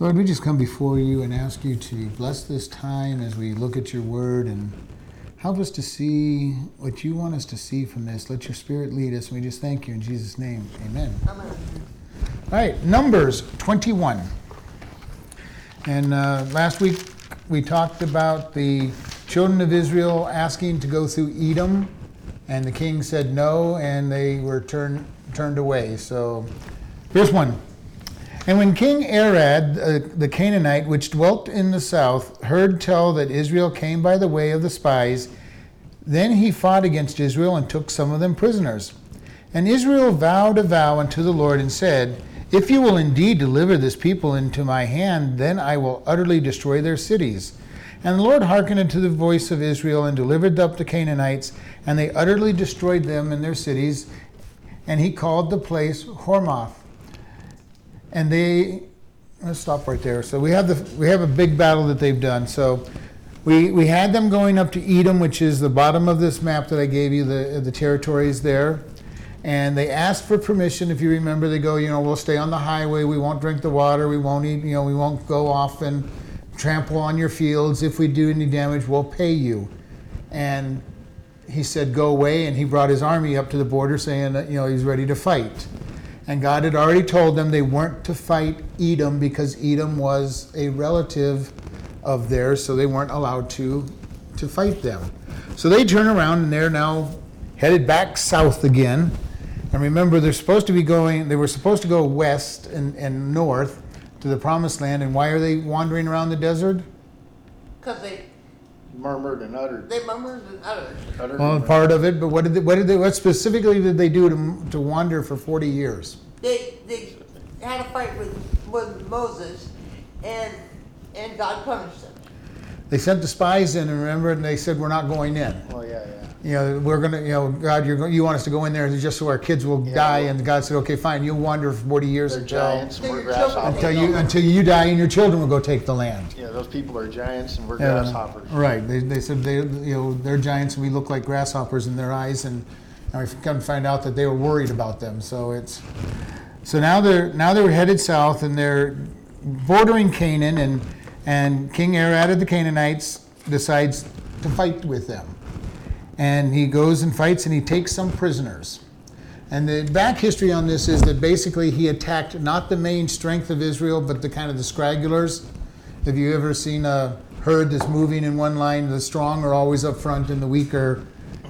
Lord, we just come before you and ask you to bless this time as we look at your word and help us to see what you want us to see from this. Let your spirit lead us. And we just thank you in Jesus' name. Amen. Amen. All right, Numbers 21. And uh, last week we talked about the children of Israel asking to go through Edom, and the king said no, and they were turned turned away. So here's one. And when King Arad, uh, the Canaanite, which dwelt in the south, heard tell that Israel came by the way of the spies, then he fought against Israel and took some of them prisoners. And Israel vowed a vow unto the Lord and said, If you will indeed deliver this people into my hand, then I will utterly destroy their cities. And the Lord hearkened unto the voice of Israel and delivered up the Canaanites, and they utterly destroyed them and their cities. And he called the place Hormah and they let's stop right there. So we have the we have a big battle that they've done. So we we had them going up to Edom, which is the bottom of this map that I gave you, the the territories there. And they asked for permission. If you remember, they go, you know, we'll stay on the highway. We won't drink the water. We won't eat. You know, we won't go off and trample on your fields. If we do any damage, we'll pay you. And he said, go away. And he brought his army up to the border, saying that you know he's ready to fight. And God had already told them they weren't to fight Edom because Edom was a relative of theirs, so they weren't allowed to, to fight them. So they turn around and they're now headed back south again. And remember, they're supposed to be going, they were supposed to go west and, and north to the promised land. And why are they wandering around the desert? Because they, murmured and uttered. they murmured and uttered. uttered Well, and- part of it, but what did they, what did they, what specifically did they do to, to wander for 40 years? They, they had a fight with, with Moses and, and God punished them. They sent the spies in, and remember, and they said, we're not going in. Well, yeah, yeah. You know, we're gonna, you know, God, you're, go- you want us to go in there just so our kids will Yeah, die, and God said, okay, fine, you'll wander for forty years They're until, giants and we're grasshoppers. until you, until you die and your children will go take the land. Yeah, those people are giants and we're Yeah, grasshoppers. Right, they, they said they, you know, they're giants and we look like grasshoppers in their eyes, and, and we come to find out that they were worried about them, so it's, so now they're, now they're headed south and they're bordering Canaan, and, and King Arad of the Canaanites decides to fight with them. And he goes and fights and he takes some prisoners. And the back history on this is that basically he attacked not the main strength of Israel, but the kind of the scragglers. Have you ever seen uh, a herd that's moving in one line? The strong are always up front, and the weak are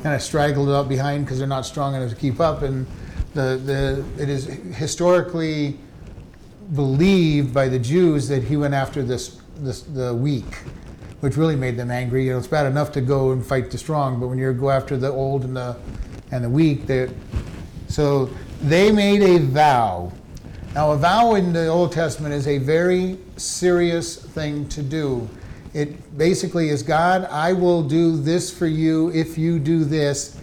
kind of straggled out behind because they're not strong enough to keep up. And the, the it is historically believed by the Jews that he went after this, this the weak, which really made them angry. You know, it's bad enough to go and fight the strong, but when you go after the old and the and the weak, they so they made a vow. Now, a vow in the Old Testament is a very serious thing to do. It basically is God, I will do this for you if you do this.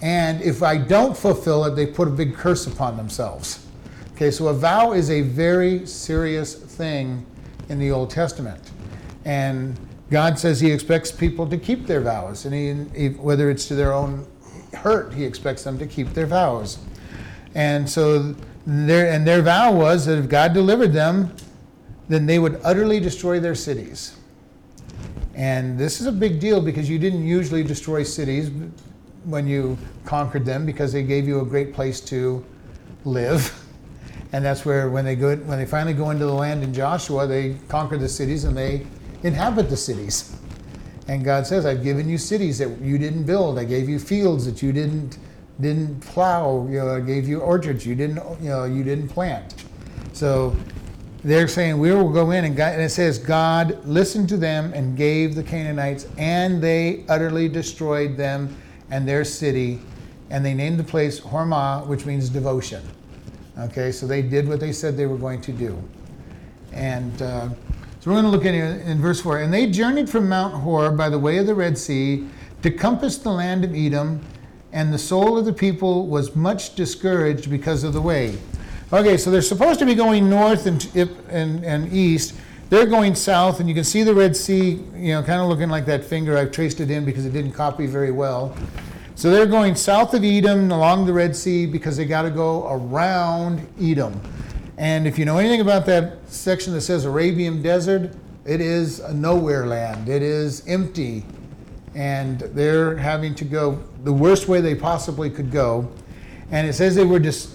And if I don't fulfill it, they put a big curse upon themselves. Okay, so a vow is a very serious thing in the Old Testament. And God says He expects people to keep their vows. And he, he, whether it's to their own hurt, He expects them to keep their vows. And so their, and their vow was that if God delivered them, then they would utterly destroy their cities. And this is a big deal because you didn't usually destroy cities when you conquered them because they gave you a great place to live. And that's where when they go when they finally go into the land in Joshua, they conquer the cities and they inhabit the cities. And God says, I've given you cities that you didn't build. I gave you fields that you didn't didn't plow. You know, I gave you orchards you didn't you know you didn't plant. So they're saying we will go in and, God, and it says God listened to them and gave the Canaanites and they utterly destroyed them and their city and they named the place Hormah, which means devotion. Okay, so they did what they said they were going to do. And uh, so we're going to look at it in verse 4. And they journeyed from Mount Hor by the way of the Red Sea to compass the land of Edom, and the soul of the people was much discouraged because of the way. Okay, so they're supposed to be going north and, and, and east. They're going south, and you can see the Red Sea, you know, kind of looking like that finger. I've traced it in because it didn't copy very well. So they're going south of Edom along the Red Sea because they got to go around Edom. And if you know anything about that section that says Arabian Desert, it is a nowhere land. It is empty. And they're having to go the worst way they possibly could go. And it says they were dis-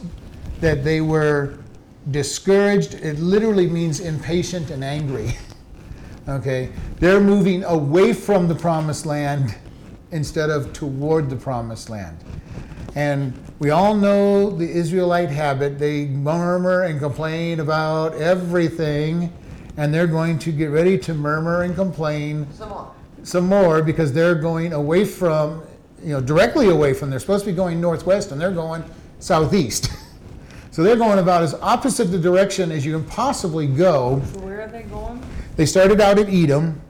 that they were discouraged. It literally means impatient and angry. okay? They're moving away from the promised land instead of toward the promised land. And we all know the Israelite habit. They murmur and complain about everything, and they're going to get ready to murmur and complain Some more. some more because they're going away from, you know, directly away from. They're supposed to be going northwest, and they're going southeast. so they're going about as opposite the direction as you can possibly go. So where are they going? They started out at Edom,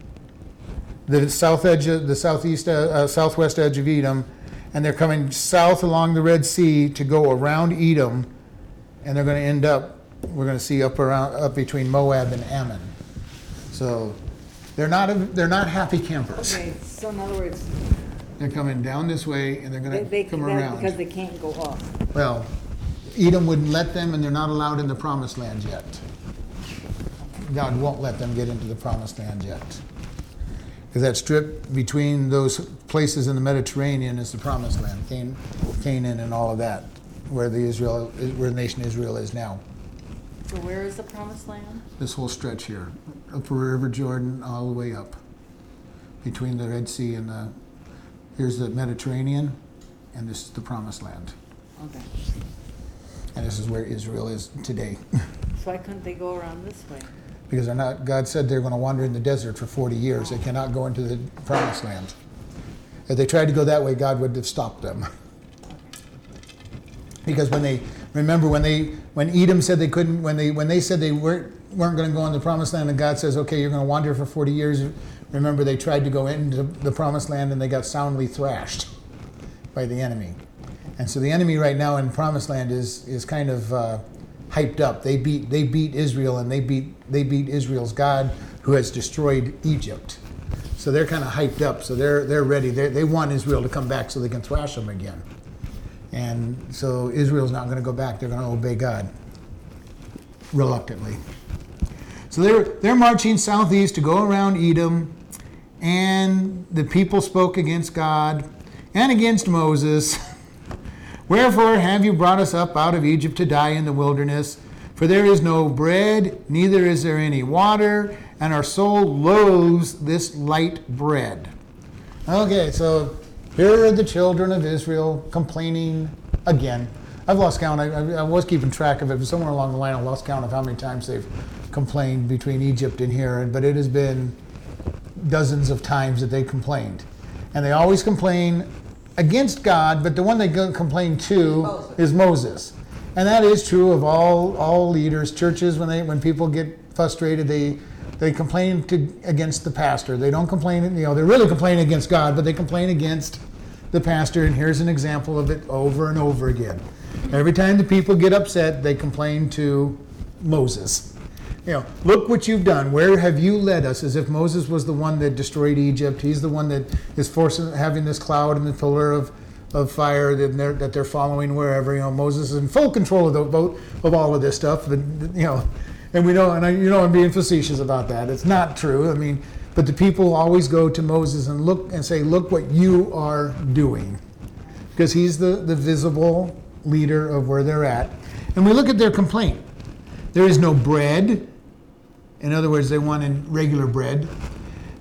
the south edge, of, the southeast, uh, uh, southwest edge of Edom, and they're coming south along the Red Sea to go around Edom, and they're going to end up. We're going to see up around up between Moab and Ammon. So they're not they're not happy campers. Okay, so in other words, They're coming down this way, and they're they, going they, to come that- because around. they can't go off. Well, Edom wouldn't let them, and they're not allowed in the Promised Land yet. God won't let them get into the Promised Land yet. Because that strip between those places in the Mediterranean is the Promised Land, Can- Canaan and all of that, where the Israel, where the nation Israel is now. So where is the promised land? This whole stretch here, up the River Jordan, all the way up, between the Red Sea and the, here's the Mediterranean, and this is the Promised Land. Okay. And this is where Israel is today. So why couldn't they go around this way? Because they're not, God said they're going to wander in the desert for 40 years. They cannot go into the promised land. If they tried to go that way, God would have stopped them. Because when they, remember when they, when Edom said they couldn't, when they, when they said they weren't, weren't going to go in the promised land, and God says, okay, you're going to wander for 40 years. Remember, they tried to go into the promised land and they got soundly thrashed by the enemy. And so the enemy right now in promised land is, is kind of uh, hyped up. They beat, they beat Israel and they beat, they beat Israel's God who has destroyed Egypt. So they're kind of hyped up. So they're, they're ready. they they want Israel to come back so they can thrash them again. And so Israel's not going to go back. They're going to obey God reluctantly. So they're, they're marching southeast to go around Edom, and the people spoke against God and against Moses. Wherefore have you brought us up out of Egypt to die in the wilderness? For there is no bread, neither is there any water, and our soul loathes this light bread. Okay, so here are the children of Israel complaining again. I've lost count. I, I, I was keeping track of it, but somewhere along the line, I lost count of how many times they've complained between Egypt and here. But it has been dozens of times that they complained, and they always complain against God. But the one they go complain to Moses. is Moses, and that is true of all all leaders, churches. When they when people get frustrated, they they complain to, against the pastor. They don't complain, you know, they're really complaining against God, but they complain against the pastor. And here's an example of it over and over again. Every time the people get upset, they complain to Moses. You know, look what you've done. Where have you led us? As if Moses was the one that destroyed Egypt. He's the one that is forcing having this cloud and the pillar of, of fire that they're, that they're following wherever. You know, Moses is in full control of the boat of all of this stuff. But you know, and we know, and I, you know, I'm being facetious about that. It's not true. I mean, but the people always go to Moses and look and say, "Look what you are doing," because he's the the visible leader of where they're at. And we look at their complaint. There is no bread. In other words, they wanted regular bread.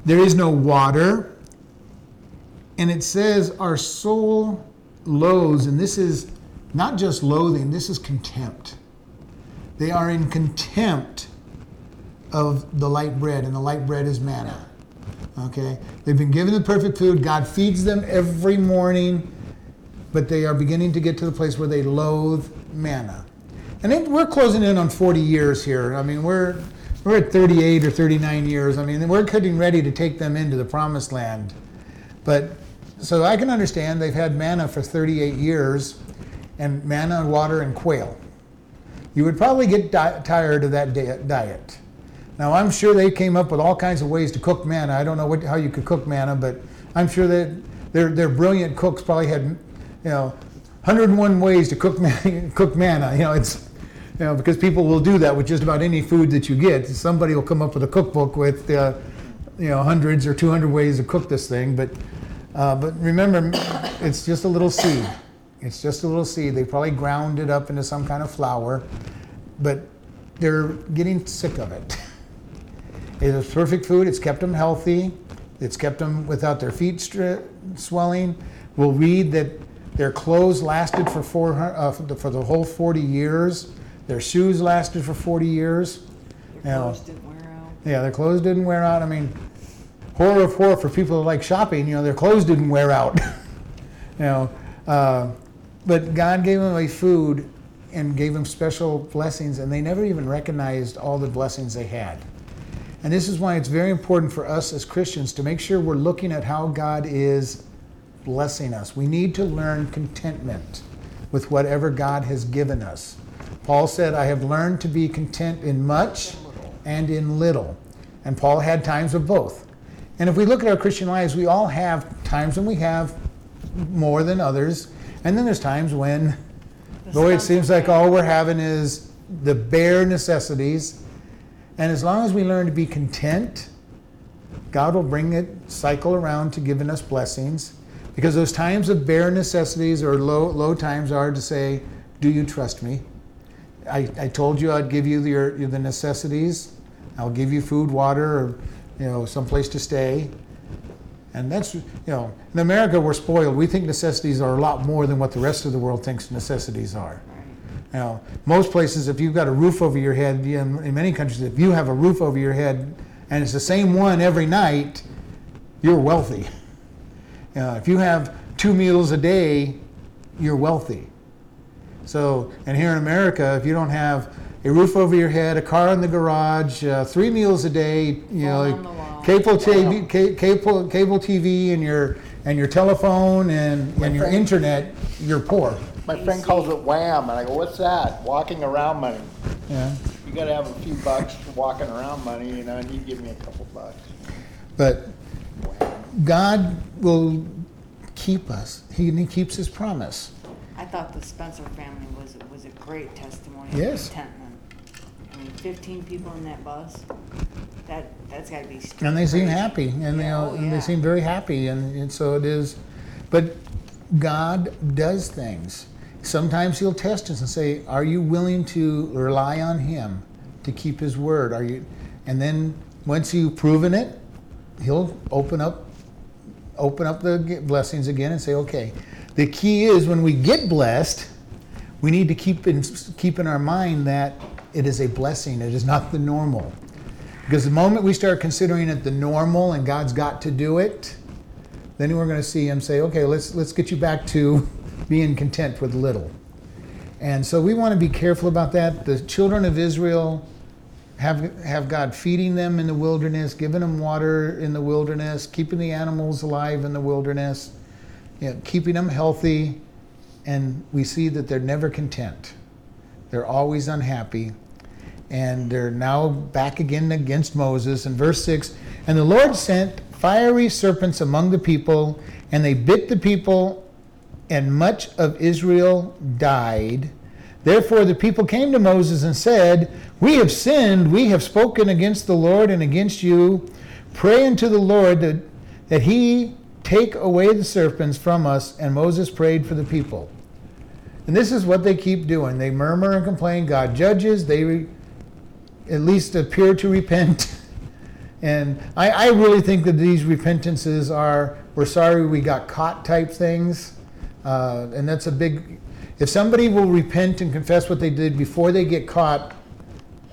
There is no water. And it says, Our soul loathes, and this is not just loathing, this is contempt. They are in contempt of the light bread, and the light bread is manna. Okay? They've been given the perfect food. God feeds them every morning, but they are beginning to get to the place where they loathe manna. And we're closing in on 40 years here. I mean, we're we're at 38 or 39 years. I mean, we're getting ready to take them into the promised land. But so I can understand they've had manna for 38 years, and manna, water, and quail. You would probably get di- tired of that di- diet. Now, I'm sure they came up with all kinds of ways to cook manna. I don't know what, how you could cook manna, but I'm sure that their, their brilliant cooks probably had, you know, 101 ways to cook manna. Cook manna. You know, it's You know, because people will do that with just about any food that you get. Somebody will come up with a cookbook with, uh, you know, hundreds or 200 ways to cook this thing. But, uh, but remember, it's just a little seed. It's just a little seed. They probably ground it up into some kind of flour, but they're getting sick of it. It is perfect food. It's kept them healthy. It's kept them without their feet stri- swelling. We'll read that their clothes lasted for four uh, for the- for the whole 40 years. Their shoes lasted for 40 years. Their Yeah. clothes didn't wear out. Yeah, their clothes didn't wear out. I mean, horror of horror for people who like shopping. You know, their clothes didn't wear out. you know, uh, but God gave them a food and gave them special blessings, and they never even recognized all the blessings they had. And this is why it's very important for us as Christians to make sure we're looking at how God is blessing us. We need to learn contentment with whatever God has given us. Paul said, I have learned to be content in much and in little. And Paul had times of both. And if we look at our Christian lives, we all have times when we have more than others. And then there's times when, boy, it seems like all we're having is the bare necessities. And as long as we learn to be content, God will bring it cycle around to giving us blessings. Because those times of bare necessities or low low times are to say, "Do you trust me?" I, I told you I'd give you your, the necessities. I'll give you food, water, or you know, some place to stay. And that's you know, in America we're spoiled. We think necessities are a lot more than what the rest of the world thinks necessities are. Now, most places, if you've got a roof over your head, know, in many countries, if you have a roof over your head and it's the same one every night, you're wealthy. Know, if you have two meals a day, you're wealthy. So, and here in America, if you don't have a roof over your head, a car in the garage, uh, three meals a day, you Phone know, on the wall. cable TV, ca- cable, cable TV, and your and your telephone and, and your friend- internet, you're poor. My friend calls it wham, and I go, what's that? Walking around money. Yeah. You gotta have a few bucks for walking around money, you know, and he'd give me a couple bucks. But Wham. God will keep us. He, he keeps his promise. I thought the Spencer family was, was a great testimony Yes. of contentment. I mean, fifteen people in that bus, that, that's gotta be. And they seem happy, and they, uh, oh, and they seem very happy, and, and so it is. But God does things. Sometimes He'll test us and say, "Are you willing to rely on Him to keep His word? Are you?" And then once you've proven it, He'll open up, open up the g- blessings again and say, "Okay." The key is when we get blessed, we need to keep in keep in our mind that it is a blessing. It is not the normal. Because the moment we start considering it the normal and God's got to do it, then we're going to see Him say, "Okay, let's let's get you back to being content with little." And so we want to be careful about that. The children of Israel have have God feeding them in the wilderness, giving them water in the wilderness, keeping the animals alive in the wilderness, you know, keeping them healthy, and we see that they're never content. They're always unhappy and they're now back again against Moses. In verse 6, and the Lord sent fiery serpents among the people, and they bit the people, and much of Israel died. Therefore the people came to Moses and said, We have sinned, we have spoken against the Lord and against you. Pray unto the Lord that, that he take away the serpents from us. And Moses prayed for the people. And this is what they keep doing. They murmur and complain. God judges. They re- at least appear to repent. and I, I really think that these repentances are, we're sorry we got caught type things. Uh, and that's a big, if somebody will repent and confess what they did before they get caught,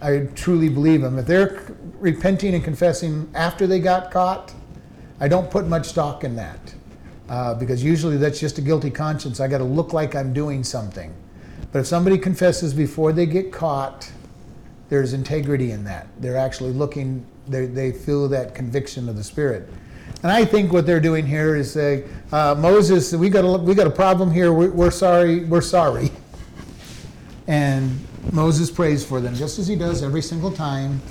I truly believe them. If they're repenting and confessing after they got caught, I don't put much stock in that uh, because usually that's just a guilty conscience. I got to look like I'm doing something. But if somebody confesses before they get caught, there's integrity in that. They're actually looking, they, feel that conviction of the Spirit. And I think what they're doing here is say, uh, Moses, we got a, we got a problem here. We're, we're sorry. We're sorry. And Moses prays for them, just as he does every single time.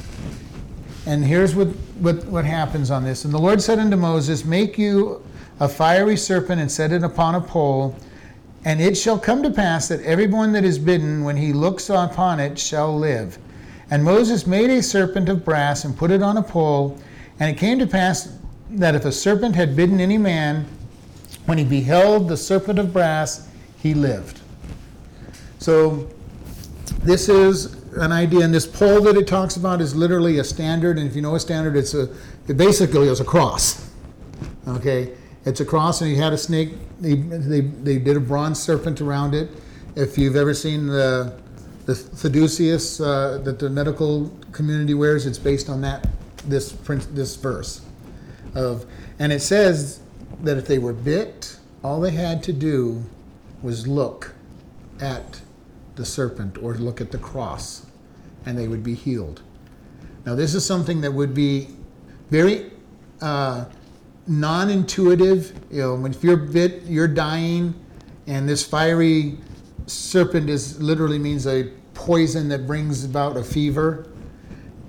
And here's what, what, what happens on this. And the Lord said unto Moses, Make you a fiery serpent and set it upon a pole, And it shall come to pass that everyone that is bidden, when he looks upon it, shall live. And Moses made a serpent of brass and put it on a pole. And it came to pass that if a serpent had bidden any man, when he beheld the serpent of brass, he lived. So, this is an idea, and this pole that it talks about is literally a standard. And if you know a standard, it's a it basically is a cross. Okay, it's a cross, and he had a snake. They, they, they did a bronze serpent around it. If you've ever seen the the caduceus uh, that the medical community wears, it's based on that this this verse of, and it says that if they were bit, all they had to do was look at the serpent or look at the cross, and they would be healed. Now, this is something that would be very uh, non-intuitive. You know, when if you're bit, you're dying, and this fiery serpent is literally means a poison that brings about a fever.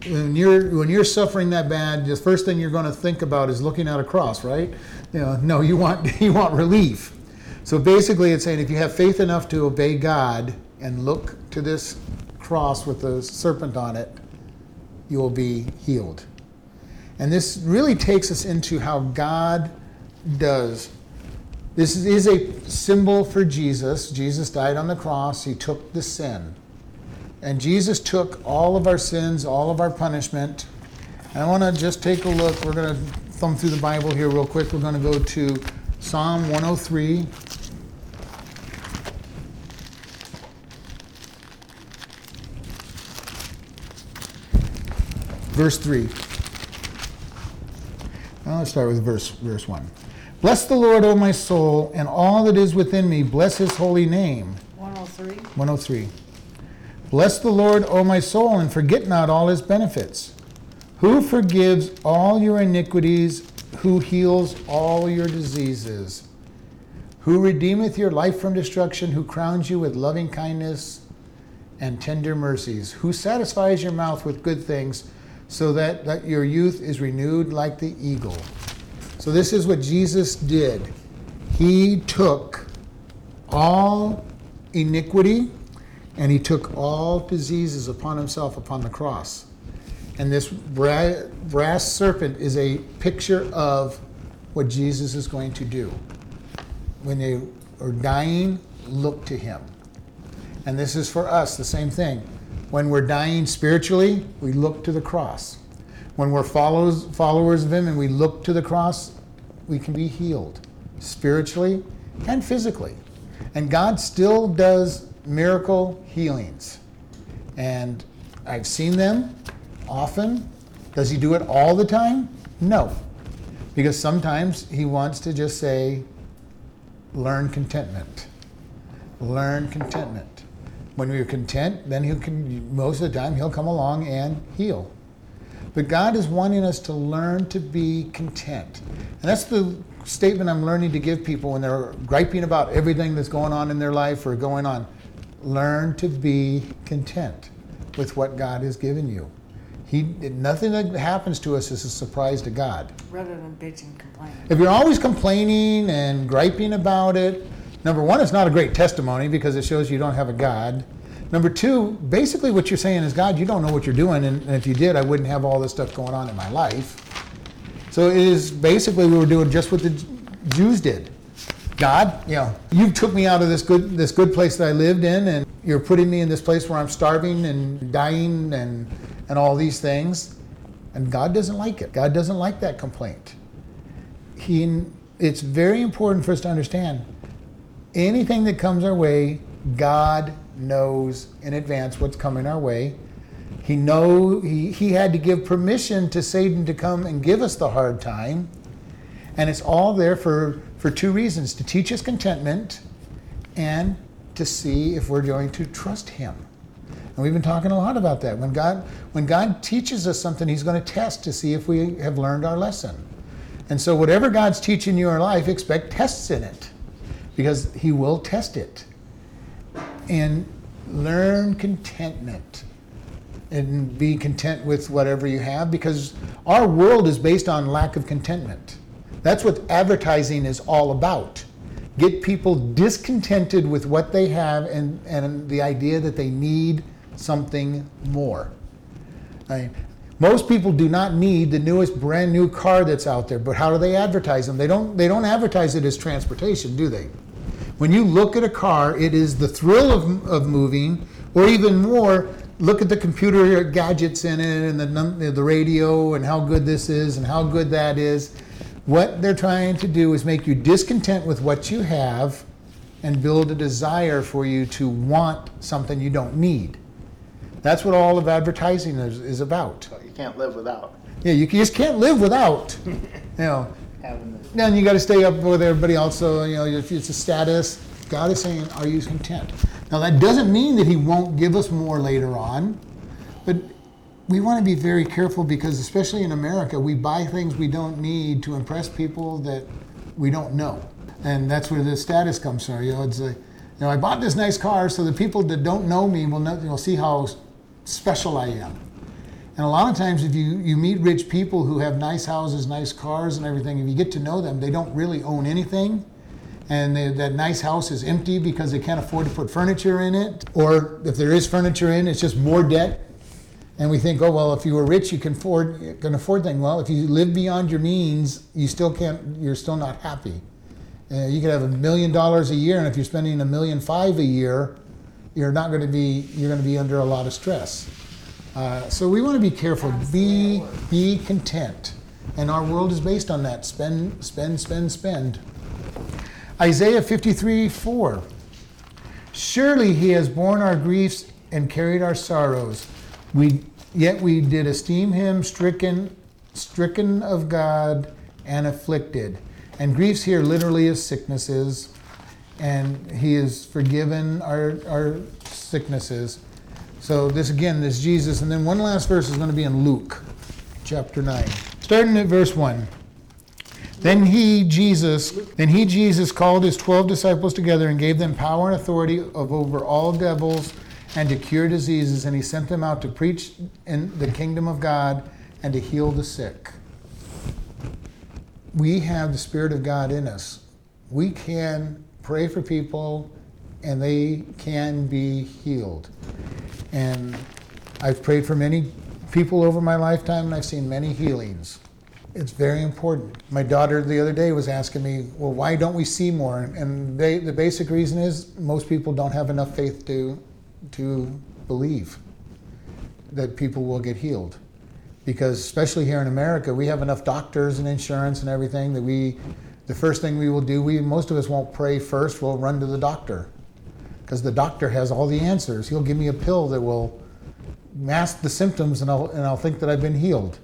When you're when you're suffering that bad, the first thing you're going to think about is looking at a cross, right? You know, no, you want you want relief. So basically, it's saying if you have faith enough to obey God and look to this cross with the serpent on it, you will be healed. And this really takes us into how God does. This is a symbol for Jesus. Jesus died on the cross, He took the sin. And Jesus took all of our sins, all of our punishment. And I want to just take a look. We're going to thumb through the Bible here real quick. We're going to go to Psalm 103. Verse 3. Now let's start with verse, verse 1. Bless the Lord, O my soul, and all that is within me. Bless his holy name. 103. 103. Bless the Lord, O my soul, and forget not all his benefits. Who forgives all your iniquities, who heals all your diseases, who redeemeth your life from destruction, who crowns you with loving kindness and tender mercies, who satisfies your mouth with good things, so that, that your youth is renewed like the eagle. So, this is what Jesus did. He took all iniquity and he took all diseases upon himself upon the cross. And this bra- brass serpent is a picture of what Jesus is going to do. When they are dying, look to him. And this is for us the same thing. When we're dying spiritually, we look to the cross. When we're followers of him and we look to the cross, we can be healed spiritually and physically. And God still does miracle healings. And I've seen them often. Does he do it all the time? No. Because sometimes he wants to just say, learn contentment. Learn contentment. When we're content, then he can most of the time he'll come along and heal. But God is wanting us to learn to be content. And that's the statement I'm learning to give people when they're griping about everything that's going on in their life or going on. Learn to be content with what God has given you. He, nothing that happens to us is a surprise to God. Rather than bitch and complain. If you're always complaining and griping about it, number one, it's not a great testimony because it shows you don't have a God. Number two, basically what you're saying is, God, you don't know what you're doing, and, and if you did, I wouldn't have all this stuff going on in my life. So it is basically we were doing just what the Jews did. God, you know, you took me out of this good this good place that I lived in, and you're putting me in this place where I'm starving and dying and and all these things. And God doesn't like it. God doesn't like that complaint. He, it's very important for us to understand anything that comes our way, God knows in advance what's coming our way. He know he, he had to give permission to Satan to come and give us the hard time. And it's all there for, for two reasons to teach us contentment and to see if we're going to trust him. And we've been talking a lot about that. When God, when God teaches us something, He's going to test to see if we have learned our lesson. And so, whatever God's teaching you in life, expect tests in it because He will test it. And learn contentment and be content with whatever you have because our world is based on lack of contentment. That's what advertising is all about. get people discontented with what they have and, and the idea that they need something more. I mean, most people do not need the newest brand new car that's out there, but how do they advertise them? They don't they don't advertise it as transportation, do they? When you look at a car, it is the thrill of, of moving, or even more, look at the computer gadgets in it and the, the radio and how good this is and how good that is. What they're trying to do is make you discontent with what you have and build a desire for you to want something you don't need. That's what all of advertising is, is about. You can't live without Yeah, you just can't live without. You know, this. then you got to stay up with everybody else. So you know, if it's a status, God is saying, "Are you content?" Now that doesn't mean that He won't give us more later on, but we want to be very careful because, especially in America, we buy things we don't need to impress people that we don't know, and that's where the status comes from. You know, it's like, you know, I bought this nice car so the people that don't know me will know, will see how special I am. And a lot of times, if you, you meet rich people who have nice houses, nice cars, and everything, if you get to know them, they don't really own anything. And they, that nice house is empty because they can't afford to put furniture in it. Or if there is furniture in, it's just more debt. And we think, oh, well, if you were rich, you can afford, can afford things. Well, if you live beyond your means, you still can't, you're still not happy. Uh, you could have a million dollars a year, and if you're spending a million five a year, you're not going to be, you're going to be under a lot of stress. Uh, so we want to be careful. Be be content, and our world is based on that. Spend, spend, spend, spend. Isaiah 53 4. Surely he has borne our griefs and carried our sorrows. We yet we did esteem him stricken, stricken of God and afflicted. And griefs here literally is sicknesses, and he has forgiven our our sicknesses. So this again, this Jesus, and then one last verse is going to be in Luke, chapter nine, starting at verse one. Then he, Jesus, then he, Jesus, called his twelve disciples together and gave them power and authority of over all devils and to cure diseases, and he sent them out to preach in the kingdom of God and to heal the sick. We have the Spirit of God in us. We can pray for people and they can be healed. And I've prayed for many people over my lifetime and I've seen many healings. It's very important. My daughter the other day was asking me, well, why don't we see more? And they, the basic reason is most people don't have enough faith to, to believe that people will get healed. Because especially here in America, we have enough doctors and insurance and everything that we, the first thing we will do, we most of us won't pray first. We'll run to the doctor because the doctor has all the answers. He'll give me a pill that will mask the symptoms, and I'll and I'll think that I've been healed.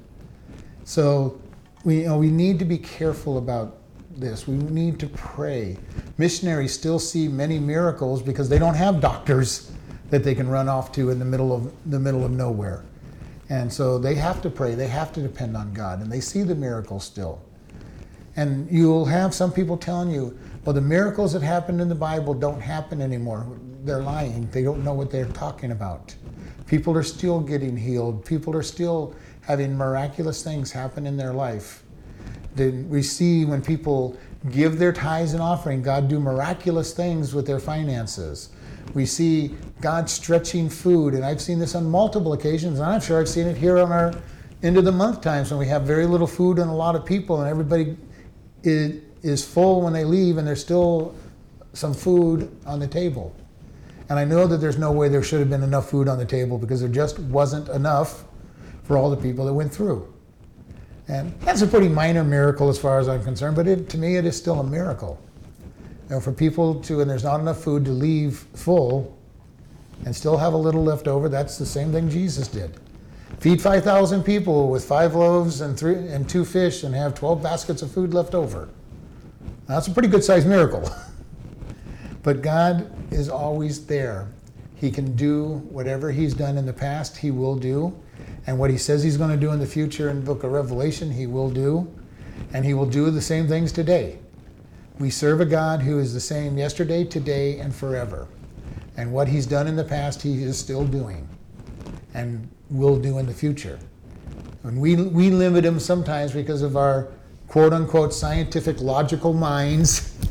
So we you know, we need to be careful about this. We need to pray. Missionaries still see many miracles because they don't have doctors that they can run off to in the middle of the middle of nowhere. And so they have to pray. They have to depend on God, and they see the miracles still. And you'll have some people telling you, well, the miracles that happened in the Bible don't happen anymore. They're lying. They don't know what they're talking about. People are still getting healed. People are still having miraculous things happen in their life. Then we see when people give their tithes and offering, God do miraculous things with their finances. We see God stretching food, and I've seen this on multiple occasions, and I'm sure I've seen it here on our end of the month times when we have very little food and a lot of people, and everybody is, is full when they leave, and there's still some food on the table. And I know that there's no way there should have been enough food on the table because there just wasn't enough for all the people that went through. And that's a pretty minor miracle as far as I'm concerned, but it, to me it is still a miracle. You know, for people to, and there's not enough food to leave full and still have a little left over, that's the same thing Jesus did. Feed 5,000 people with five loaves and, three, and two fish and have 12 baskets of food left over. That's a pretty good sized miracle. but God is always there. He can do whatever He's done in the past, He will do. And what He says He's going to do in the future in the book of Revelation, He will do. And He will do the same things today. We serve a God who is the same yesterday, today, and forever. And what He's done in the past, He is still doing and will do in the future. And we, we limit Him sometimes because of our quote unquote scientific logical minds.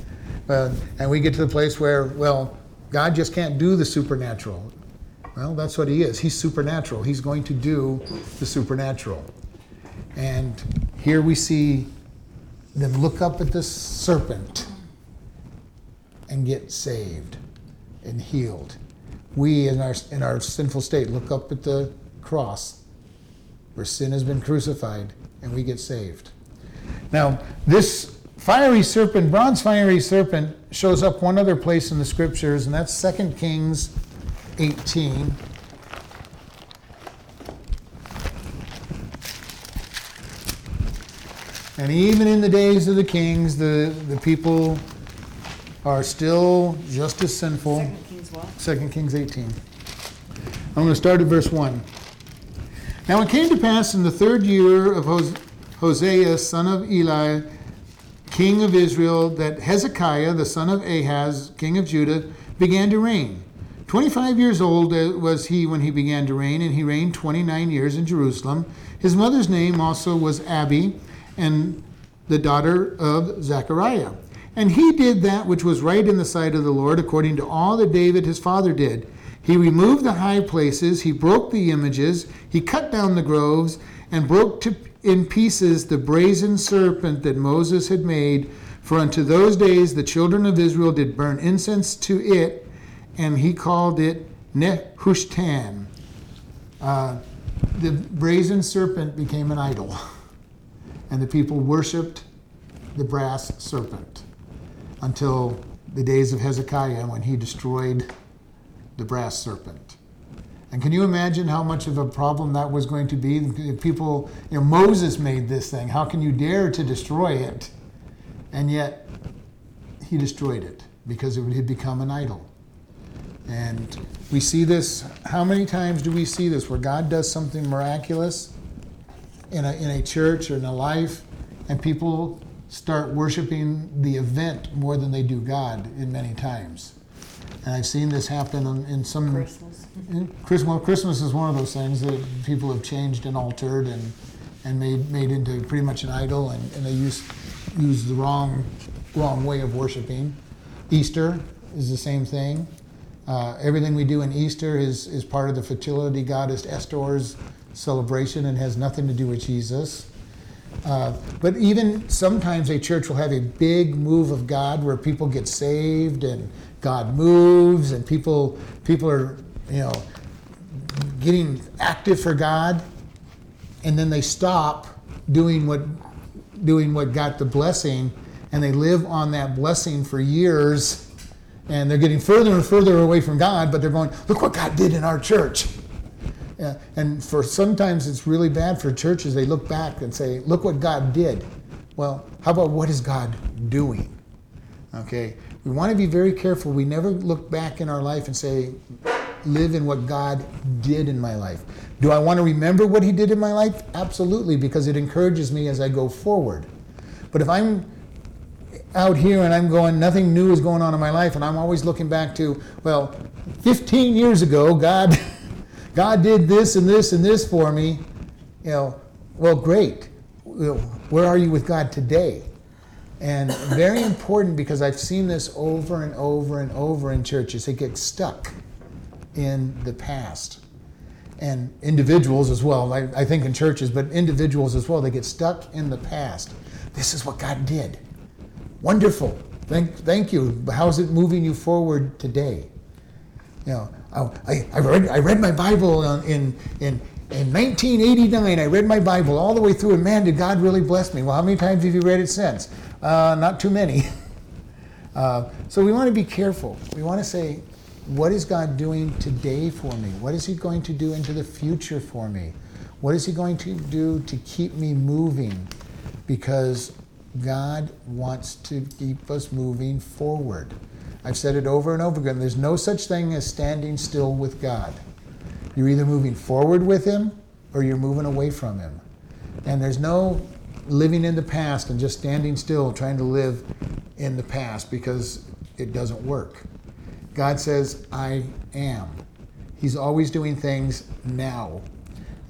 Uh, and we get to the place where, well, God just can't do the supernatural. Well, that's what he is. He's supernatural. He's going to do the supernatural. And here we see them look up at this serpent and get saved and healed. We, in our, in our sinful state, look up at the cross where sin has been crucified and we get saved. Now, this fiery serpent, bronze fiery serpent, shows up one other place in the scriptures, and that's 2 Kings 18. And even in the days of the kings, the, the people are still just as sinful. Second Kings what? 2 Kings 18. I'm going to start at verse 1. Now it came to pass in the third year of Hos- Hosea, son of Eli, king of Israel, that Hezekiah, the son of Ahaz, king of Judah, began to reign. 25 years old uh, was he when he began to reign, and he reigned 29 years in Jerusalem. His mother's name also was Abi, and the daughter of Zechariah. And he did that which was right in the sight of the Lord, according to all that David his father did. He removed the high places, he broke the images, he cut down the groves, and broke to, in pieces the brazen serpent that Moses had made. For unto those days the children of Israel did burn incense to it, and he called it Nehushtan. Uh, the brazen serpent became an idol, and the people worshipped the brass serpent until the days of Hezekiah when he destroyed the brass serpent. And can you imagine how much of a problem that was going to be? The People, you know, Moses made this thing. How can you dare to destroy it? And yet, he destroyed it because it had become an idol. And we see this, how many times do we see this where God does something miraculous in a, in a church or in a life, and people start worshiping the event more than they do God in many times? And I've seen this happen in, some. Christmas, well, Christmas is one of those things that people have changed and altered and, and made, made into pretty much an idol, and, and they use, use the wrong, wrong way of worshiping. Easter is the same thing. Uh, everything we do in Easter is, is part of the fertility goddess Estor's celebration and has nothing to do with Jesus. Uh, but even sometimes a church will have a big move of God where people get saved and God moves and people people are you know getting active for God, and then they stop doing what doing what got the blessing, and they live on that blessing for years, and they're getting further and further away from God, but they're going, look what God did in our church. Yeah, and for sometimes it's really bad for churches. They look back and say, "Look what God did." Well, how about what is God doing? Okay, we want to be very careful. We never look back in our life and say, "Live in what God did in my life." Do I want to remember what He did in my life? Absolutely, because it encourages me as I go forward. But if I'm out here and I'm going, nothing new is going on in my life, and I'm always looking back to, well, 15 years ago, God. God did this and this and this for me, you know, well, great. Where are you with God today? And very important because I've seen this over and over and over in churches. They get stuck in the past. And individuals as well, I, I think in churches, but individuals as well, they get stuck in the past. This is what God did. Wonderful. Thank, thank you. How's it moving you forward today? You know, I, I, read, I read my Bible in, in, in 1989. I read my Bible all the way through, and man, did God really bless me. Well, how many times have you read it since? Uh, not too many. uh, so we want to be careful. We want to say, what is God doing today for me? What is He going to do into the future for me? What is He going to do to keep me moving? Because God wants to keep us moving forward. I've said it over and over again. There's no such thing as standing still with God. You're either moving forward with Him or you're moving away from Him. And there's no living in the past and just standing still trying to live in the past because it doesn't work. God says, I am. He's always doing things now.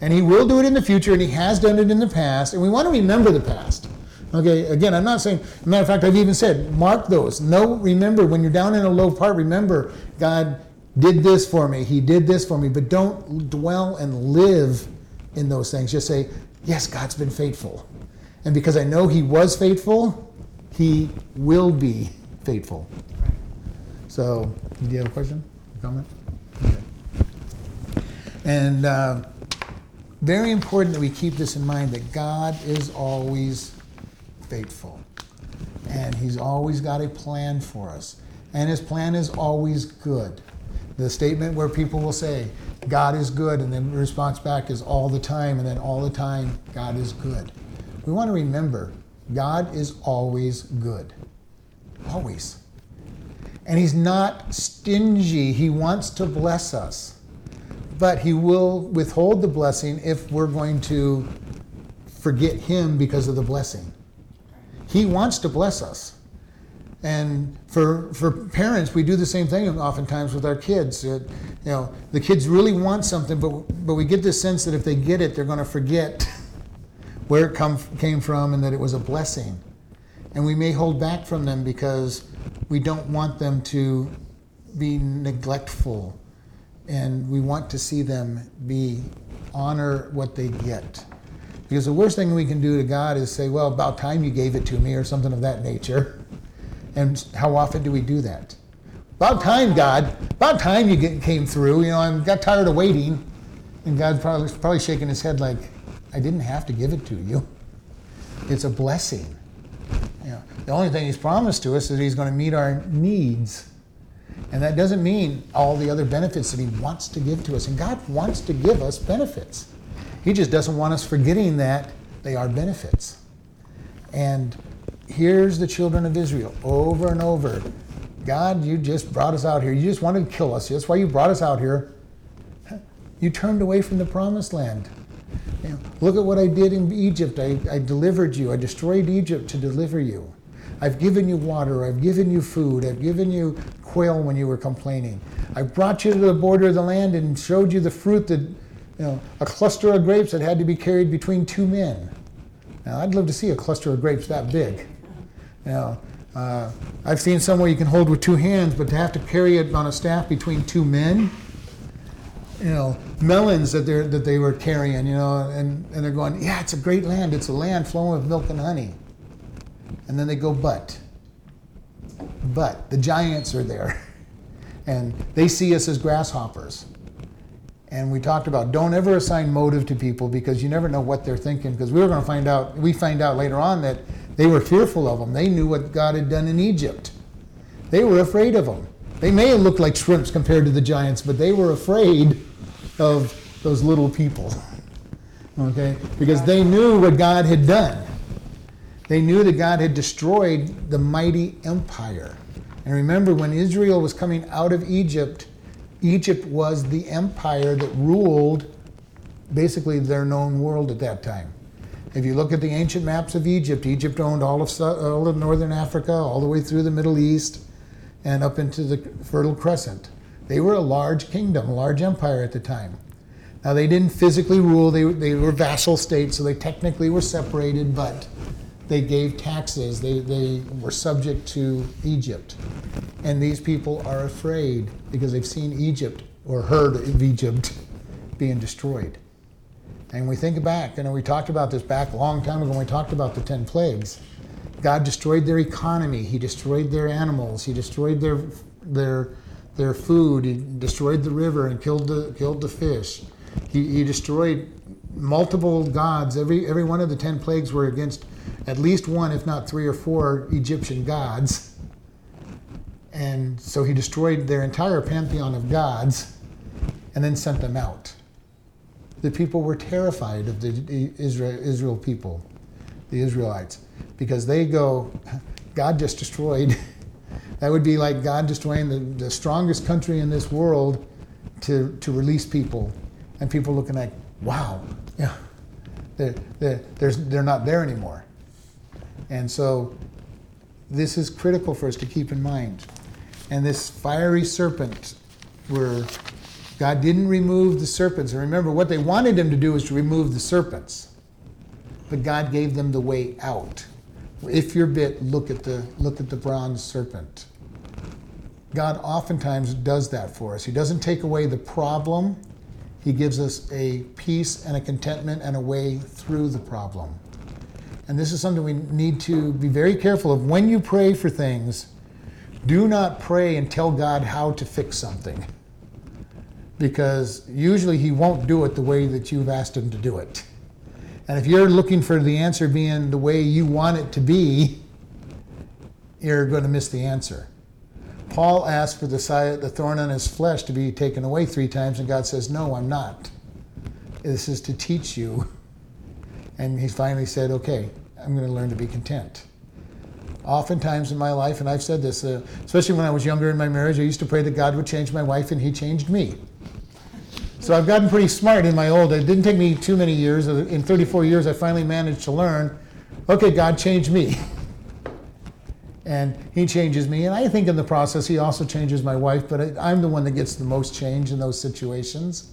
And He will do it in the future, and He has done it in the past. And we want to remember the past. Okay, again, I'm not saying, matter of fact, I've even said, mark those. No, remember, when you're down in a low part, remember, God did this for me, He did this for me, but don't dwell and live in those things. Just say, yes, God's been faithful. And because I know He was faithful, He will be faithful. So, do you have a question, comment? And uh, very important that we keep this in mind that God is always faithful. And He's always got a plan for us. And His plan is always good. The statement where people will say, God is good, and then the response back is all the time, and then all the time, God is good. We want to remember, God is always good. Always. And He's not stingy, He wants to bless us but he will withhold the blessing if we're going to forget him because of the blessing. He wants to bless us. And for, for parents, we do the same thing oftentimes with our kids. Uh, you know, the kids really want something, but, but we get this sense that if they get it, they're going to forget where it come, came from and that it was a blessing. And we may hold back from them because we don't want them to be neglectful and we want to see them be honor what they get. Because the worst thing we can do to God is say, "Well, about time you gave it to me," or something of that nature. And how often do we do that? About time, God. About time you get, came through. You know, I got tired of waiting, and God's probably probably shaking his head like, "I didn't have to give it to you. It's a blessing." The only thing He's promised to us is He's going to meet our needs. And that doesn't mean all the other benefits that He wants to give to us. And God wants to give us benefits. He just doesn't want us forgetting that they are benefits. And here's the children of Israel over and over God, you just brought us out here. You just wanted to kill us. That's why you brought us out here. You turned away from the promised land. You know, look at what I did in Egypt. I, I delivered you. I destroyed Egypt to deliver you. I've given you water. I've given you food. I've given you quail when you were complaining. I brought you to the border of the land and showed you the fruit that, you know, a cluster of grapes that had to be carried between two men. Now, I'd love to see a cluster of grapes that big. Know, uh, I've seen somewhere you can hold with two hands, but to have to carry it on a staff between two men, you know, melons that, they're, that they were carrying, you know, and, and they're going, yeah, it's a great land. It's a land flowing with milk and honey. And then they go, but. But the giants are there. And they see us as grasshoppers. And we talked about don't ever assign motive to people because you never know what they're thinking. Because we were going to find out, we find out later on that they were fearful of them. They knew what God had done in Egypt. They were afraid of them. They may have looked like shrimps compared to the giants, but they were afraid of those little people. Okay? Because they knew what God had done. They knew that God had destroyed the mighty empire. And remember, when Israel was coming out of Egypt, Egypt was the empire that ruled basically their known world at that time. If you look at the ancient maps of Egypt, Egypt owned all of, all of northern Africa, all the way through the Middle East, and up into the Fertile Crescent. They were a large kingdom, a large empire at the time. Now, they didn't physically rule, they, they were vassal states, so they technically were separated, but they gave taxes, they, they were subject to Egypt. And these people are afraid because they've seen Egypt or heard of Egypt being destroyed. And we think back, you know, we talked about this back a long time ago when we talked about the 10 plagues. God destroyed their economy, He destroyed their animals, He destroyed their, their, their food, He destroyed the river and killed the, killed the fish. He, he destroyed multiple gods. Every, every one of the 10 plagues were against at least one, if not three or four, Egyptian gods. And so he destroyed their entire pantheon of gods and then sent them out. The people were terrified of the Israel, Israel people, the Israelites, because they go, God just destroyed. that would be like God destroying the, the strongest country in this world to, to release people. And people looking like, wow, yeah, they're, they're, they're not there anymore. And so this is critical for us to keep in mind. And this fiery serpent, where God didn't remove the serpents. And remember, what they wanted him to do was to remove the serpents. But God gave them the way out. If you're bit, look at the look at the bronze serpent. God oftentimes does that for us. He doesn't take away the problem. He gives us a peace and a contentment and a way through the problem. And this is something we need to be very careful of. When you pray for things, do not pray and tell God how to fix something. Because usually He won't do it the way that you've asked Him to do it. And if you're looking for the answer being the way you want it to be, you're going to miss the answer. Paul asked for the, thorn on his flesh to be taken away three times, and God says, No, I'm not. This is to teach you. And he finally said, Okay, I'm going to learn to be content. Oftentimes in my life, and I've said this, uh, especially when I was younger in my marriage, I used to pray that God would change my wife, and He changed me. So I've gotten pretty smart in my old. It didn't take me too many years. In 34 years, I finally managed to learn. Okay, God changed me. and he changes me. And I think in the process, he also changes my wife, but I, I'm the one that gets the most change in those situations.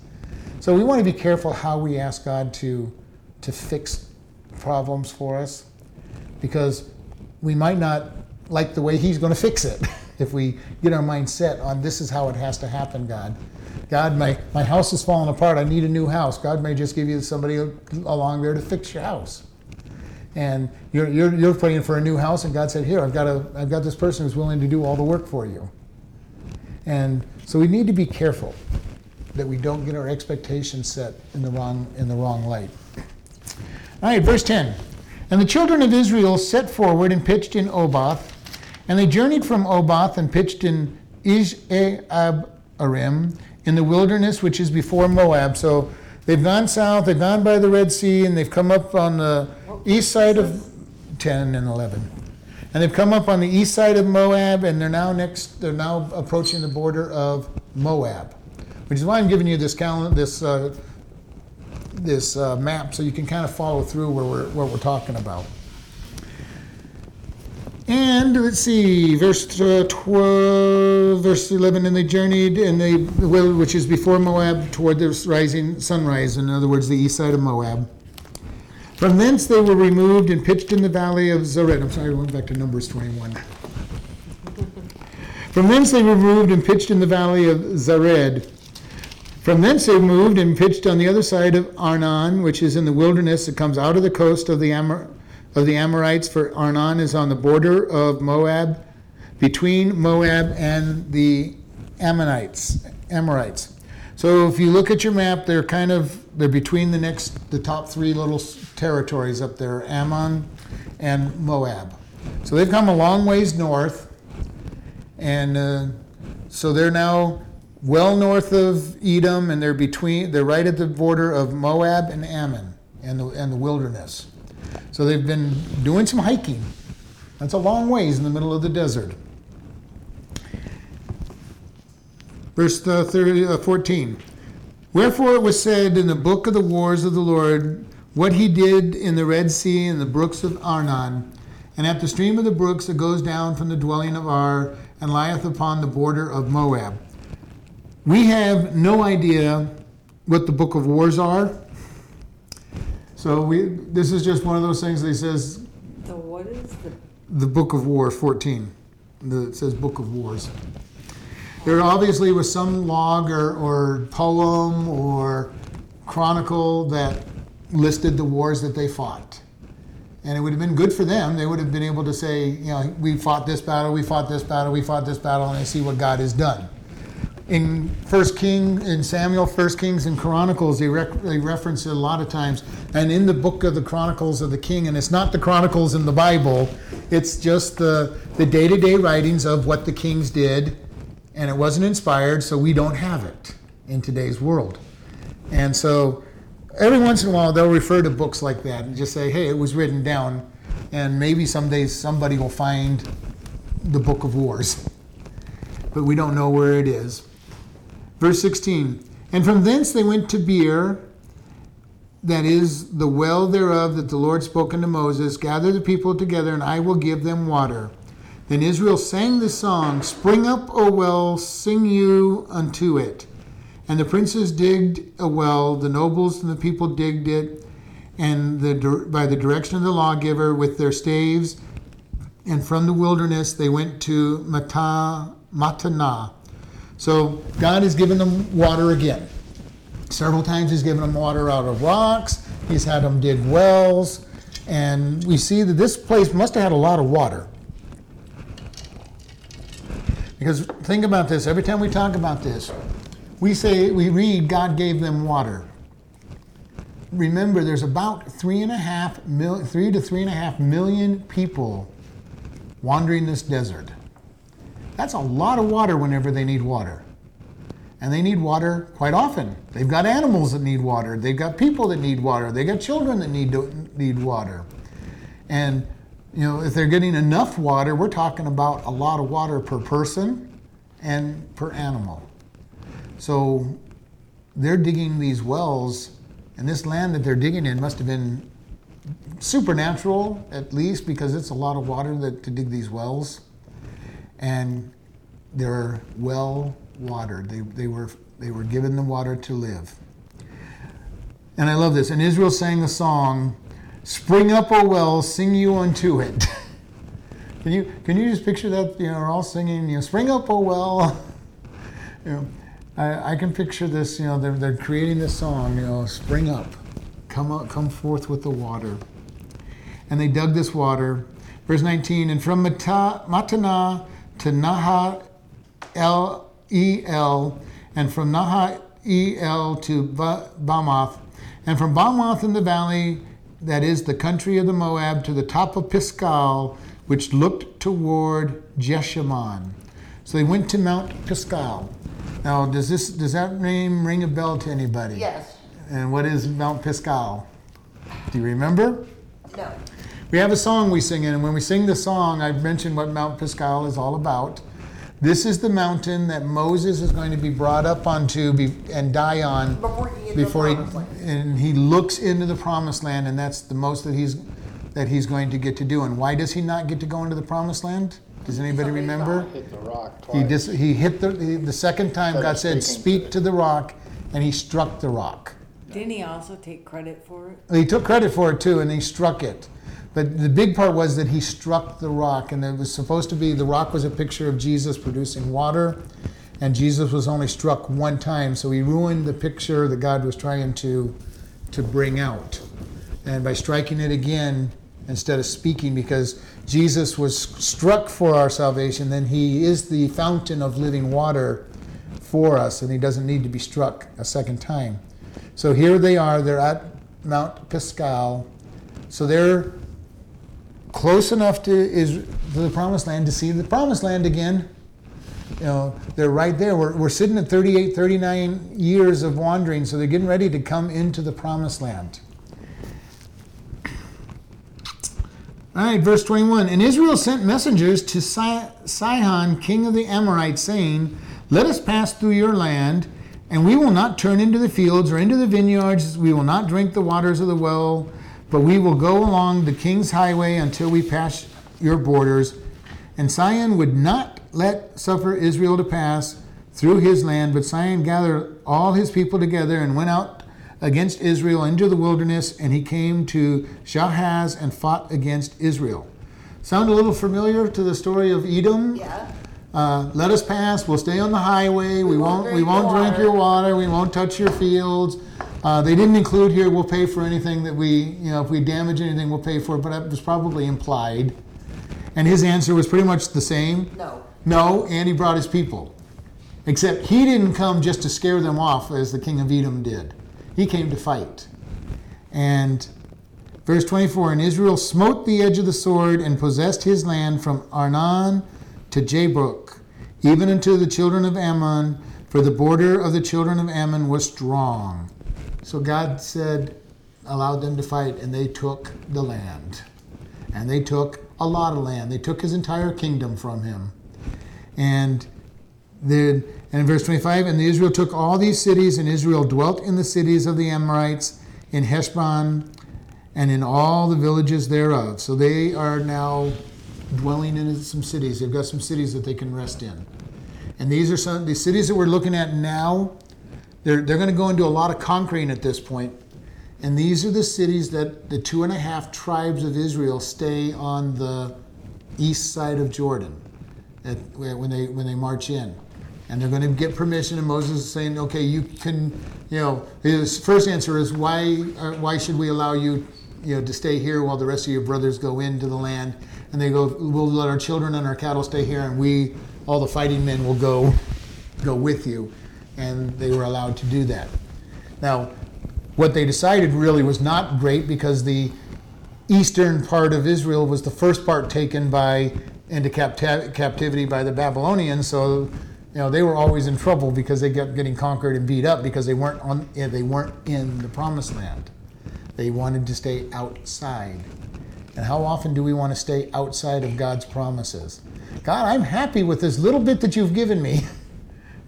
So we want to be careful how we ask God to, to fix problems for us because we might not like the way he's going to fix it if we get our mind set on this is how it has to happen, God. God, my, my house is falling apart. I need a new house. God may just give you somebody along there to fix your house and you're, you're, you're praying for a new house and god said here i've got, a, I've got this person who's willing to do all the work for you and so we need to be careful that we don't get our expectations set in the wrong, in the wrong light all right verse 10 and the children of israel set forward and pitched in oboth and they journeyed from oboth and pitched in Ish-Abarim in the wilderness which is before moab so they've gone south they've gone by the red sea and they've come up on the east side of 10 and 11. And they've come up on the east side of Moab, and they're now next. They're now approaching the border of Moab, which is why I'm giving you this calendar, this uh, this uh, map, so you can kind of follow through where we're what we're talking about. And let's see, verse uh, 12, verse 11, and they journeyed, and they, which is before Moab, toward the rising sunrise, in other words, the east side of Moab. From thence they were removed and pitched in the valley of Zared. I'm sorry, I went back to Numbers 21. From thence they were removed and pitched in the valley of Zared. From thence they moved and pitched on the other side of Arnon, which is in the wilderness. It comes out of the coast of the, Amor- of the Amorites, for Arnon is on the border of Moab, between Moab and the Ammonites, Amorites. So if you look at your map, they're kind of they're between the next the top three little territories up there, Ammon and Moab. So they've come a long ways north, and uh, so they're now well north of Edom, and they're between they're right at the border of Moab and Ammon and the and the wilderness. So they've been doing some hiking. That's a long ways in the middle of the desert. Verse uh, 30, uh, 14. Wherefore it was said in the book of the wars of the Lord, what he did in the Red Sea and the brooks of Arnon, and at the stream of the brooks that goes down from the dwelling of Ar and lieth upon the border of Moab. We have no idea what the book of wars are. So we this is just one of those things that he says The what is the, the book of war 14. The, it says book of wars. There obviously was some log or, or poem or chronicle that listed the wars that they fought. And it would have been good for them. They would have been able to say, you know, we fought this battle, we fought this battle, we fought this battle, and they see what God has done. In First King, in Samuel, First Kings, and Chronicles, they, they reference it a lot of times. And in the book of the Chronicles of the King, and it's not the Chronicles in the Bible, it's just the the day-to-day writings of what the kings did and it wasn't inspired, so we don't have it in today's world. And so every once in a while they'll refer to books like that and just say, hey, it was written down, and maybe someday somebody will find the book of wars. But we don't know where it is. Verse 16 And from thence they went to Beer, that is the well thereof that the Lord spoke unto Moses, Gather the people together, and I will give them water. Then Israel sang the song, Spring up, O well, sing you unto it. And the princes digged a well, the nobles and the people digged it, and the, by the direction of the lawgiver with their staves, and from the wilderness they went to Mata, Matana. So God has given them water again. Several times he's given them water out of rocks. He's had them dig wells. And we see that this place must have had a lot of water. Because think about this every time we talk about this, we say, we read, God gave them water. Remember, there's about three and a half mil, three to three and a half million people wandering this desert. That's a lot of water whenever they need water. And they need water quite often. They've got animals that need water. They've got people that need water. They've got children that need to, need water. And you know, if they're getting enough water, we're talking about a lot of water per person and per animal. So they're digging these wells, and this land that they're digging in must have been supernatural, at least, because it's a lot of water that, to dig these wells. And they're well watered. They, they, were, they were given the water to live. And I love this. And Israel sang the song, Spring up, O well, sing you unto it. can you can you just picture that? You know, we're all singing, you know, spring up, O well. you know, I, I can picture this, you know, they're, they're creating this song, you know, spring up, come up, come forth with the water. And they dug this water. Verse 19, and from Mata, Matana to Naha El El, and from Naha El to Ba- Bamoth, and from Bamoth in the valley, that is the country of the Moab, to the top of Pisgah, which looked toward Jeshimon. So they went to Mount Pisgah. Now, does this does that name ring a bell to anybody? Yes. And what is Mount Pisgah? Do you remember? No. We have a song we sing in, and when we sing the song, I've mentioned what Mount Pisgah is all about. This is the mountain that Moses is going to be brought up onto be, and die on Before he before he the promised land. and he looks into the promised land, and that's the most that he's that he's going to get to do. And why does he not get to go into the promised land? Does anybody Somebody's remember? Hit the rock He twice. dis, he hit the the the second time. Started God said, speaking. "Speak to the rock," and he struck the rock. Didn't he also take credit for it? He took credit for it too, and he struck it. But the big part was that he struck the rock, and it was supposed to be the rock was a picture of Jesus producing water, and Jesus was only struck one time, so he ruined the picture that God was trying to to bring out. And by striking it again instead of speaking, because Jesus was struck for our salvation, then he is the fountain of living water for us, and he doesn't need to be struck a second time. So here they are, they're at Mount Pisgah. So they're close enough to is to the promised land to see the promised land again. You know, they're right there. We're, we're sitting at 38, 39 years of wandering, so they're getting ready to come into the promised land. All right, verse 21. And Israel sent messengers to Sihon, king of the Amorites, saying, Let us pass through your land, and we will not turn into the fields or into the vineyards. We will not drink the waters of the well, but we will go along the king's highway until we pass your borders. And Sihon would not let suffer Israel to pass through his land, but Sihon gathered all his people together and went out against Israel into the wilderness, and he came to Jahaz and fought against Israel. Sound a little familiar to the story of Edom? Yeah. Uh, let us pass. We'll stay on the highway. We, won't. We drink won't your drink your water. We won't touch your fields. Uh, they didn't include here. We'll pay for anything that we, you know, if we damage anything, we'll pay for it. But it was probably implied. And his answer was pretty much the same. No. No, and he brought his people. Except he didn't come just to scare them off as the king of Edom did. He came to fight. And verse 24 And Israel smote the edge of the sword and possessed his land from Arnon to Jabbok, even unto the children of Ammon, for the border of the children of Ammon was strong. So God said, allowed them to fight, and they took the land. And they took a lot of land. They took his entire kingdom from him. And then, and in verse 25, and Israel took all these cities, and Israel dwelt in the cities of the Amorites, in Heshbon, and in all the villages thereof. So they are now dwelling in some cities. They've got some cities that they can rest in. And these are some the cities that we're looking at now. They're, they're going to go into a lot of conquering at this point. And these are the cities that the two and a half tribes of Israel stay on the east side of Jordan at, when they when they march in, and they're going to get permission. And Moses is saying, "Okay, you can." You know, his first answer is, "Why? Uh, why should we allow you, you know, to stay here while the rest of your brothers go into the land?" And they go, "We'll let our children and our cattle stay here, and we, all the fighting men, will go, go with you." And they were allowed to do that. Now, what they decided really was not great because the eastern part of Israel was the first part taken by into capti- captivity by the Babylonians. So, you know, they were always in trouble because they kept getting conquered and beat up because they weren't on they weren't in the promised land. They wanted to stay outside. And how often do we want to stay outside of God's promises? God, I'm happy with this little bit that you've given me.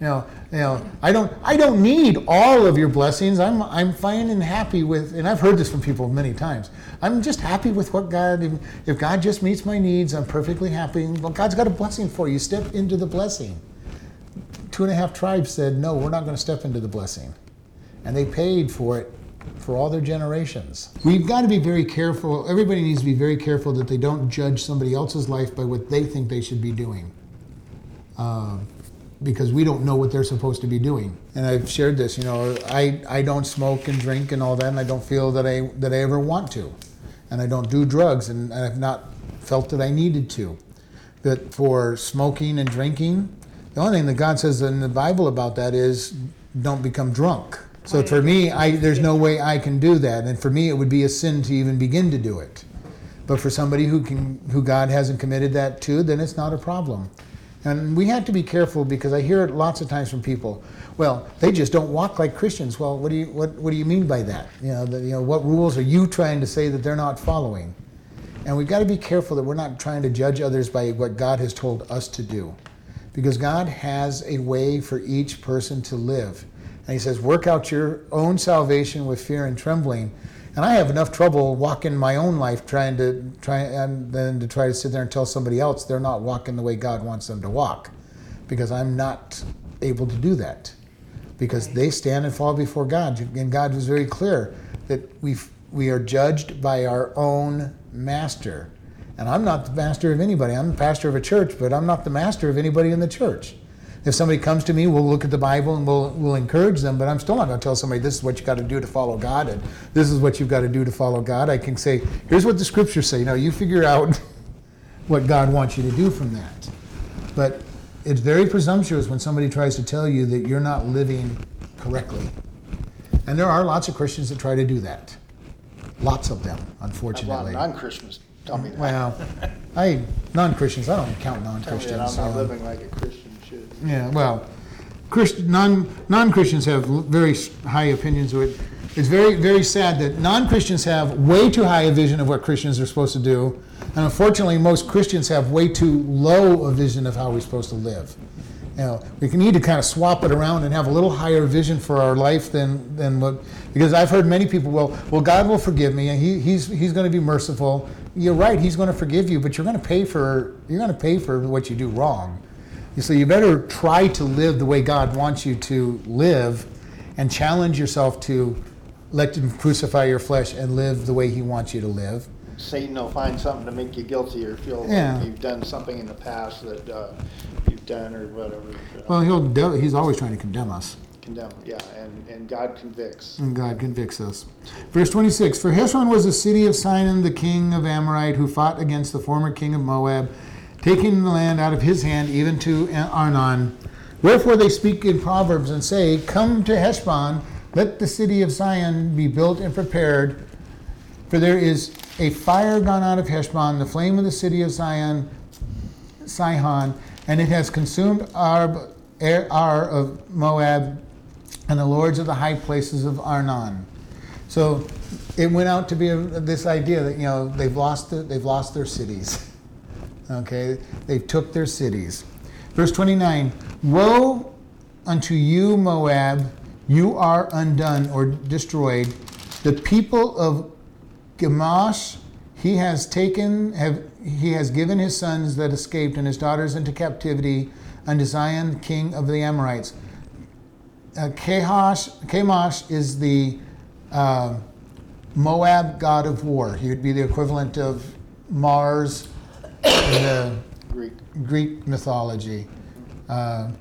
You know, you know, I don't, I don't need all of your blessings. I'm, I'm fine and happy with, and I've heard this from people many times. I'm just happy with what God. If, God just meets my needs, I'm perfectly happy. Well, God's got a blessing for you. Step into the blessing. Two and a half tribes said, no, we're not going to step into the blessing, and they paid for it for all their generations. We've got to be very careful. Everybody needs to be very careful that they don't judge somebody else's life by what they think they should be doing. Uh, because we don't know what they're supposed to be doing. And I've shared this, you know, I, I don't smoke and drink and all that, and I don't feel that I that I ever want to. And I don't do drugs, and I've not felt that I needed to. But for smoking and drinking, the only thing that God says in the Bible about that is don't become drunk. So for me, I there's no way I can do that, and for me, it would be a sin to even begin to do it. But for somebody who can, who God hasn't committed that to, then it's not a problem. And we have to be careful because I hear it lots of times from people. Well, they just don't walk like Christians. Well, what do you what, what do you mean by that? You know, the, you know, what rules are you trying to say that they're not following? And we've got to be careful that we're not trying to judge others by what God has told us to do, because God has a way for each person to live, and He says, "Work out your own salvation with fear and trembling." And I have enough trouble walking my own life trying to try and then to try to sit there and tell somebody else they're not walking the way God wants them to walk, because I'm not able to do that, because they stand and fall before God, and God was very clear that we we are judged by our own master, and I'm not the master of anybody. I'm the pastor of a church, but I'm not the master of anybody in the church. If somebody comes to me, we'll look at the Bible and we'll, we'll encourage them, but I'm still not going to tell somebody this is what you got to do to follow God and this is what you've got to do to follow God. I can say, here's what the scriptures say. Now you figure out what God wants you to do from that. But it's very presumptuous when somebody tries to tell you that you're not living correctly. And there are lots of Christians that try to do that. Lots of them, A lot of unfortunately. non-Christians tell me that. Well, I non-Christians. I don't count Tell me that non-Christians. I'm not um, living like a Christian. Yeah, well, non non Christians have very high opinions of it. It's very very sad that non Christians have way too high a vision of what Christians are supposed to do, and unfortunately, most Christians have way too low a vision of how we're supposed to live. You know, we need to kind of swap it around and have a little higher vision for our life than than what. Because I've heard many people, well, well, God will forgive me, and he, He's He's going to be merciful. You're right, He's going to forgive you, but you're going to pay for you're going to pay for what you do wrong. So you better try to live the way God wants you to live and challenge yourself to let him crucify your flesh and live the way he wants you to live. Satan will find something to make you guilty or feel Yeah. like you've done something in the past that uh, you've done or whatever. Well, he'll he's always trying to condemn us, Condemn, yeah, and, and God convicts. and God convicts us. Verse 26 For Heshbon was the city of Sihon, the king of Amorite, who fought against the former king of Moab, taking the land out of his hand, even to Arnon. Wherefore they speak in Proverbs and say, Come to Heshbon, let the city of Zion be built and prepared. For there is a fire gone out of Heshbon, the flame of the city of Zion, Sihon, and it has consumed Arb, Er- Ar of Moab, and the lords of the high places of Arnon. So it went out to be a, this idea that you know they've lost the, they've lost their cities. Okay, they took their cities. Verse 29 Woe unto you, Moab, you are undone or destroyed. The people of Chemosh he has taken, have, he has given his sons that escaped and his daughters into captivity unto Zion, king of the Amorites. Uh, is the uh, Moab god of war. He would be the equivalent of Mars the Greek. Greek mythology. Uh,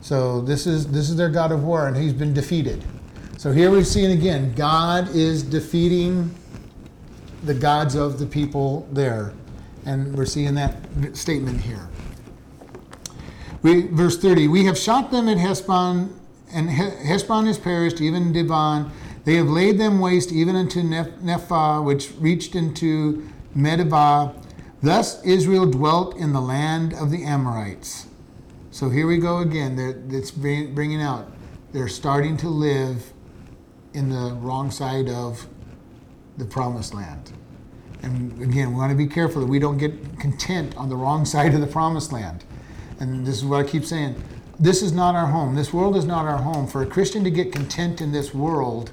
so this is this is their god of war, and he's been defeated. So here we see it again. God is defeating the gods of the people there, and we're seeing that statement here. We, verse 30, we have shot them at Heshbon, and He- has perished, even Dibon. They have laid them waste even unto Neph- Nephah, which reached into Medeba. Thus Israel dwelt in the land of the Amorites. So here we go again. It's bringing out. They're starting to live in the wrong side of the promised land. And again, we want to be careful that we don't get content on the wrong side of the promised land. And this is what I keep saying. This is not our home. This world is not our home. For a Christian to get content in this world,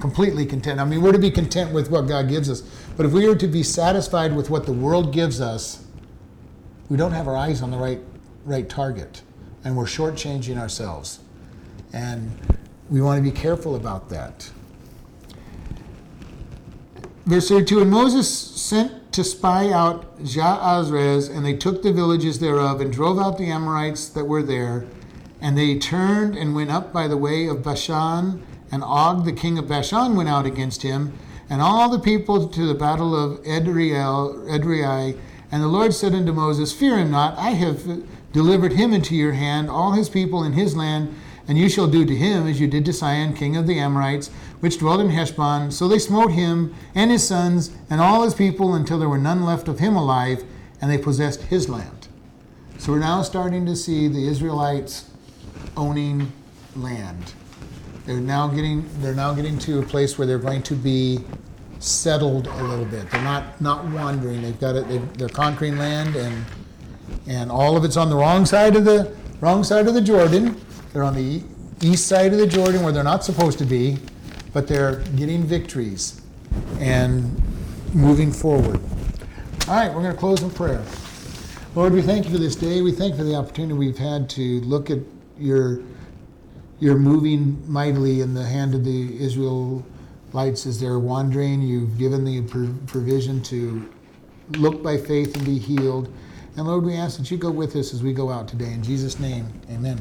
completely content. I mean, we're to be content with what God gives us. But if we are to be satisfied with what the world gives us, we don't have our eyes on the right right target. And we're shortchanging ourselves. And we want to be careful about that. Verse 32 And Moses sent to spy out Jaazer, and they took the villages thereof, and drove out the Amorites that were there. And they turned and went up by the way of Bashan, and Og the king of Bashan went out against him, and all the people to the battle of Edrei. Edrei. And the Lord said unto Moses, Fear him not, I have delivered him into your hand, all his people in his land, and you shall do to him as you did to Sihon, king of the Amorites, which dwelt in Heshbon. So they smote him and his sons and all his people until there were none left of him alive, and they possessed his land. So we're now starting to see the Israelites owning land. They're now getting they're now getting to a place where they're going to be settled a little bit. They're not not wandering. They've got it. They, they're conquering land, and and all of it's on the wrong side of the wrong side of the Jordan. They're on the east side of the Jordan where they're not supposed to be, but they're getting victories and moving forward. All right, we're going to close in prayer. Lord, we thank you for this day. We thank you for the opportunity we've had to look at your you're moving mightily in the hand of the Israelites as they're wandering. You've given the pro- provision to look by faith and be healed. And Lord, we ask that you go with us as we go out today. In Jesus' name, amen.